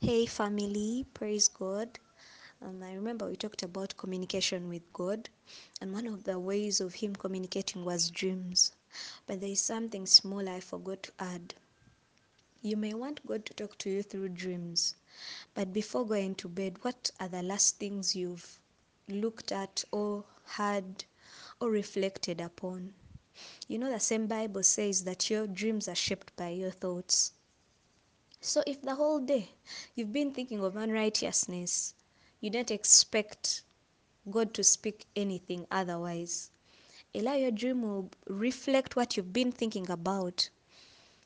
Hey, family, praise God. Um, I remember we talked about communication with God, and one of the ways of Him communicating was dreams. But there is something small I forgot to add. You may want God to talk to you through dreams, but before going to bed, what are the last things you've looked at or heard or reflected upon? You know, the same Bible says that your dreams are shaped by your thoughts. So if the whole day you've been thinking of unrighteousness, you don't expect God to speak anything otherwise. Allow your dream will reflect what you've been thinking about.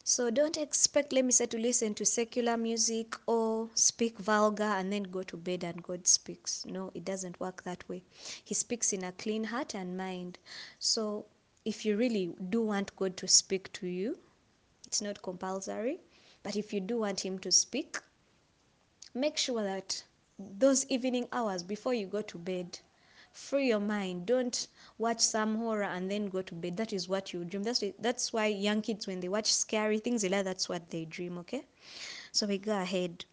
So don't expect, let me say, to listen to secular music or speak vulgar and then go to bed and God speaks. No, it doesn't work that way. He speaks in a clean heart and mind. So if you really do want God to speak to you, it's not compulsory, but if you do want Him to speak, make sure that those evening hours before you go to bed, free your mind. Don't watch some horror and then go to bed. That is what you dream. That's that's why young kids when they watch scary things, like that's what they dream. Okay, so we go ahead.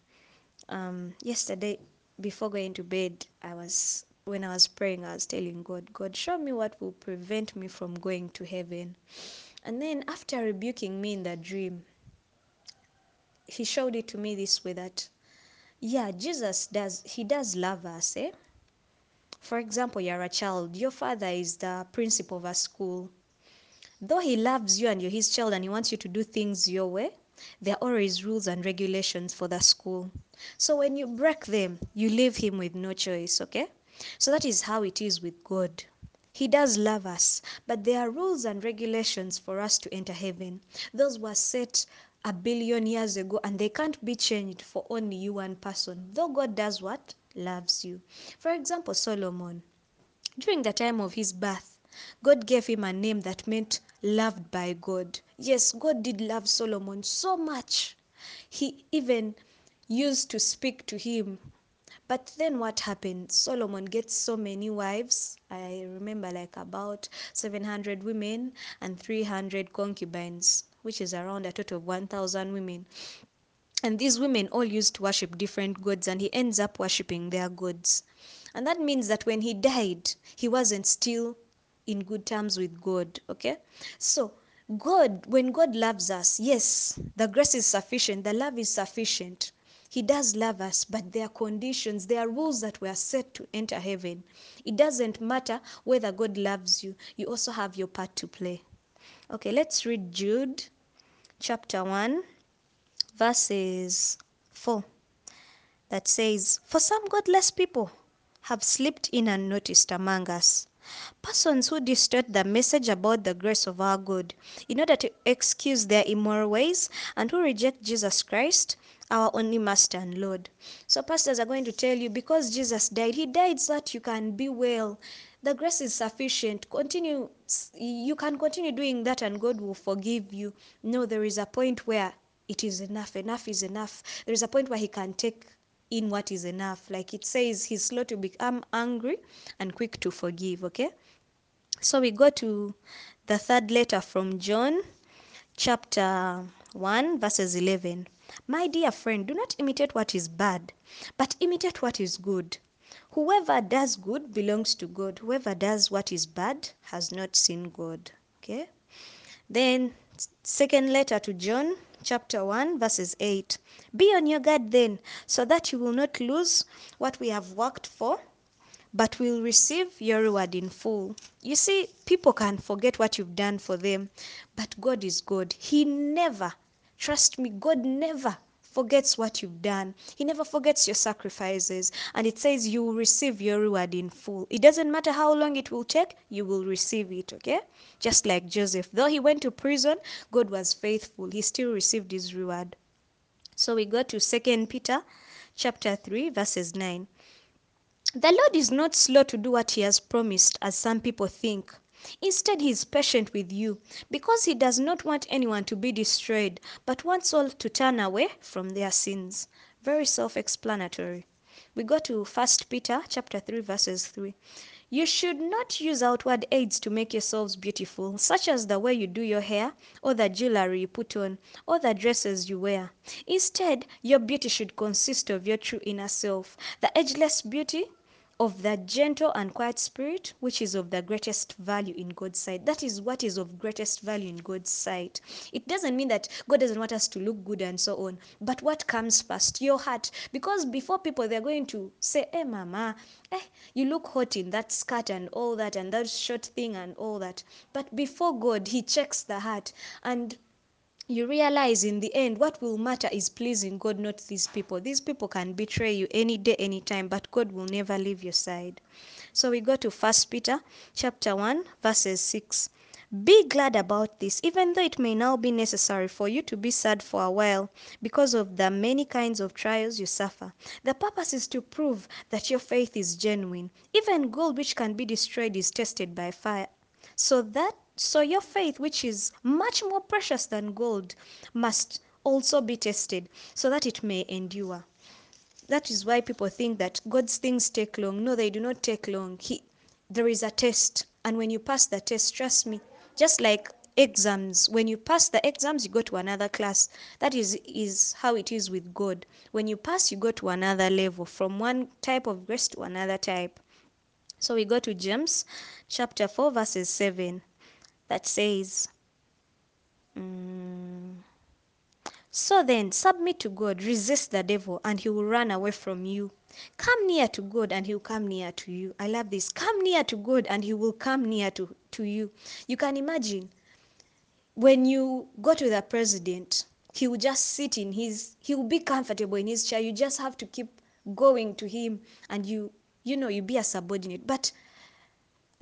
Um, yesterday, before going to bed, I was when I was praying, I was telling God, God, show me what will prevent me from going to heaven. And then after rebuking me in the dream, He showed it to me this way that yeah, Jesus does, He does love us, eh? For example, you're a child, your father is the principal of a school. Though he loves you and you're his child and he wants you to do things your way, there are always rules and regulations for the school. So when you break them, you leave him with no choice, okay? So that is how it is with God. He does love us, but there are rules and regulations for us to enter heaven. Those were set a billion years ago and they can't be changed for only you one person. Though God does what? Loves you. For example, Solomon. During the time of his birth, God gave him a name that meant loved by God. Yes, God did love Solomon so much. He even used to speak to him. But then what happened? Solomon gets so many wives. I remember like about 700 women and 300 concubines, which is around a total of 1,000 women. And these women all used to worship different gods, and he ends up worshiping their gods. And that means that when he died, he wasn't still in good terms with God. Okay? So, God, when God loves us, yes, the grace is sufficient, the love is sufficient. He does love us, but there are conditions, there are rules that were set to enter heaven. It doesn't matter whether God loves you, you also have your part to play. Okay, let's read Jude chapter 1, verses 4 that says, For some godless people have slipped in unnoticed among us. Persons who distort the message about the grace of our God in order to excuse their immoral ways and who reject Jesus Christ, our only Master and Lord. So, pastors are going to tell you because Jesus died, He died so that you can be well. The grace is sufficient. Continue, you can continue doing that and God will forgive you. No, there is a point where it is enough. Enough is enough. There is a point where He can take in what is enough. Like it says, He's slow to become angry and quick to forgive. Okay? So we go to the third letter from John, chapter 1, verses 11. My dear friend, do not imitate what is bad, but imitate what is good. Whoever does good belongs to God. Whoever does what is bad has not seen God. Okay? Then, second letter to John, chapter 1, verses 8. Be on your guard then, so that you will not lose what we have worked for but will receive your reward in full. You see, people can forget what you've done for them, but God is good. He never, trust me, God never forgets what you've done. He never forgets your sacrifices. And it says you will receive your reward in full. It doesn't matter how long it will take, you will receive it, okay? Just like Joseph. Though he went to prison, God was faithful. He still received his reward. So we go to Second Peter chapter 3 verses 9. The Lord is not slow to do what He has promised, as some people think. Instead, He is patient with you because He does not want anyone to be destroyed, but wants all to turn away from their sins. Very self explanatory. We go to 1 Peter chapter 3 verses 3. You should not use outward aids to make yourselves beautiful, such as the way you do your hair, or the jewelry you put on, or the dresses you wear. Instead, your beauty should consist of your true inner self, the ageless beauty of the gentle and quiet spirit, which is of the greatest value in God's sight. That is what is of greatest value in God's sight. It doesn't mean that God doesn't want us to look good and so on, but what comes first? Your heart. Because before people, they're going to say, Hey, Mama, eh, you look hot in that skirt and all that, and that short thing and all that. But before God, He checks the heart. And you realize in the end what will matter is pleasing God, not these people. These people can betray you any day, any time, but God will never leave your side. So we go to First Peter chapter 1, verses 6. Be glad about this, even though it may now be necessary for you to be sad for a while because of the many kinds of trials you suffer. The purpose is to prove that your faith is genuine. Even gold which can be destroyed is tested by fire. So that so your faith, which is much more precious than gold, must also be tested, so that it may endure. That is why people think that God's things take long. No, they do not take long. He, there is a test, and when you pass the test, trust me, just like exams, when you pass the exams, you go to another class. That is is how it is with God. When you pass, you go to another level, from one type of grace to another type. So we go to James chapter 4, verses 7 that says, mm, So then, submit to God, resist the devil, and he will run away from you. Come near to God, and he will come near to you. I love this. Come near to God, and he will come near to, to you. You can imagine when you go to the president, he will just sit in his, he will be comfortable in his chair. You just have to keep going to him, and you, you know, you be a subordinate. But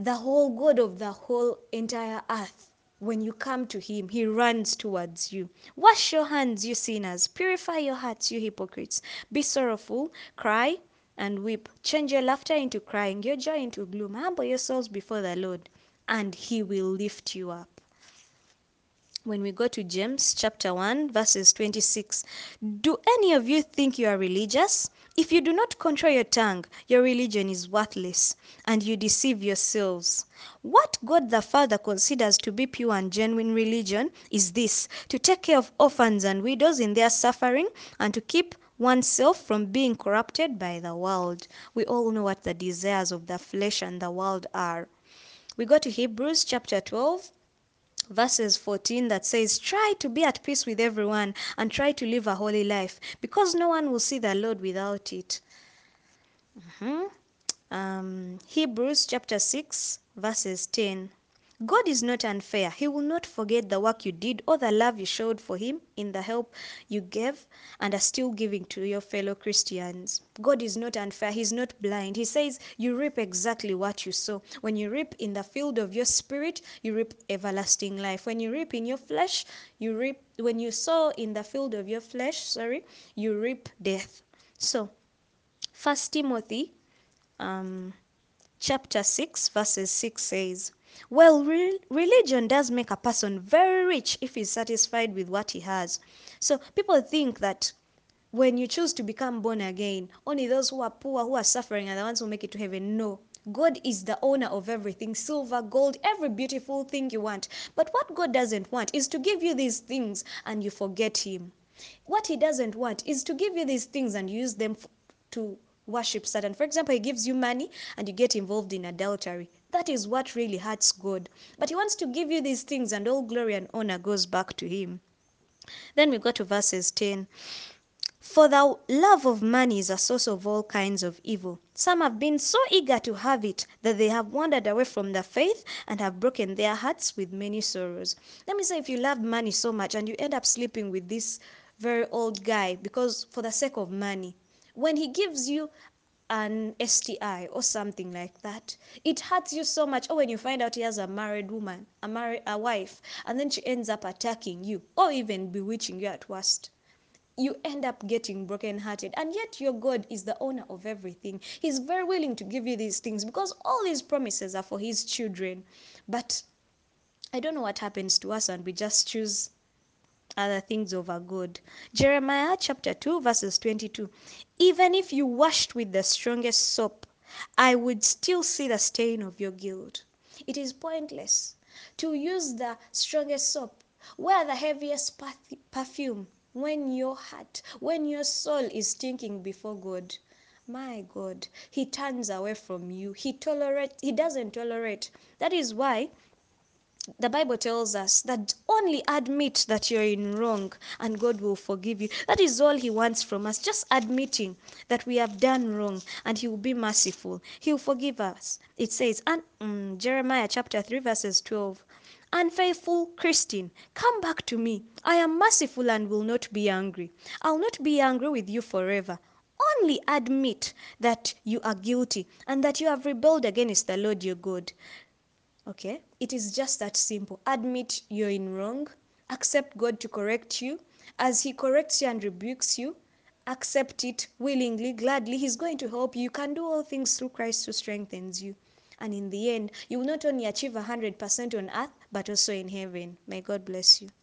the whole God of the whole entire earth. When you come to him, he runs towards you. Wash your hands, you sinners. Purify your hearts, you hypocrites. Be sorrowful, cry, and weep. Change your laughter into crying, your joy into gloom. Humble yourselves before the Lord, and he will lift you up. When we go to James chapter 1, verses 26, do any of you think you are religious? If you do not control your tongue, your religion is worthless, and you deceive yourselves. What God the Father considers to be pure and genuine religion is this to take care of orphans and widows in their suffering, and to keep oneself from being corrupted by the world. We all know what the desires of the flesh and the world are. We go to Hebrews chapter 12, verses 14 that says, Try to be at peace with everyone and try to live a holy life because no one will see the Lord without it. Mhm. Um, Hebrews chapter 6, verses 10. God is not unfair. He will not forget the work you did or the love you showed for Him in the help you gave and are still giving to your fellow Christians. God is not unfair. He's not blind. He says you reap exactly what you sow. When you reap in the field of your spirit, you reap everlasting life. When you reap in your flesh, you reap, when you sow in the field of your flesh, sorry, you reap death. So, First Timothy um, chapter 6, verses 6 says, Well, re- religion does make a person very rich if he's satisfied with what he has. So people think that when you choose to become born again, only those who are poor, who are suffering, are the ones who make it to heaven. No. God is the owner of everything silver, gold, every beautiful thing you want. But what God doesn't want is to give you these things and you forget Him. What He doesn't want is to give you these things and use them f- to worship Satan. For example, He gives you money and you get involved in adultery. That is what really hurts God. But He wants to give you these things and all glory and honor goes back to Him. Then we go to verses 10. For the love of money is a source of all kinds of evil. Some have been so eager to have it that they have wandered away from the faith and have broken their hearts with many sorrows. Let me say, if you love money so much and you end up sleeping with this very old guy because for the sake of money, when he gives you an STI or something like that, it hurts you so much. Or when you find out he has a married woman, a married a wife, and then she ends up attacking you or even bewitching you at worst you end up getting brokenhearted. And yet, your God is the owner of everything. He's very willing to give you these things because all His promises are for His children. But I don't know what happens to us, and we just choose other things over God. Jeremiah chapter 2, verses 22. Even if you washed with the strongest soap, I would still see the stain of your guilt. It is pointless to use the strongest soap, wear the heaviest perfume when your heart, when your soul is stinking before God. My God, He turns away from you. He tolerate. He doesn't tolerate. That is why the Bible tells us that only admit that you're in wrong and God will forgive you. That is all He wants from us. Just admitting that we have done wrong and He will be merciful. He will forgive us. It says, and um, Jeremiah chapter 3, verses 12. Unfaithful Christian, come back to me. I am merciful and will not be angry. I'll not be angry with you forever. Only admit that you are guilty and that you have rebelled against the Lord your God. Okay? It is just that simple. Admit you're in wrong, accept God to correct you. As He corrects you and rebukes you, accept it willingly, gladly. He's going to help you. You can do all things through Christ who strengthens you. And in the end, you will not only achieve 100% on earth, but also in heaven. May God bless you.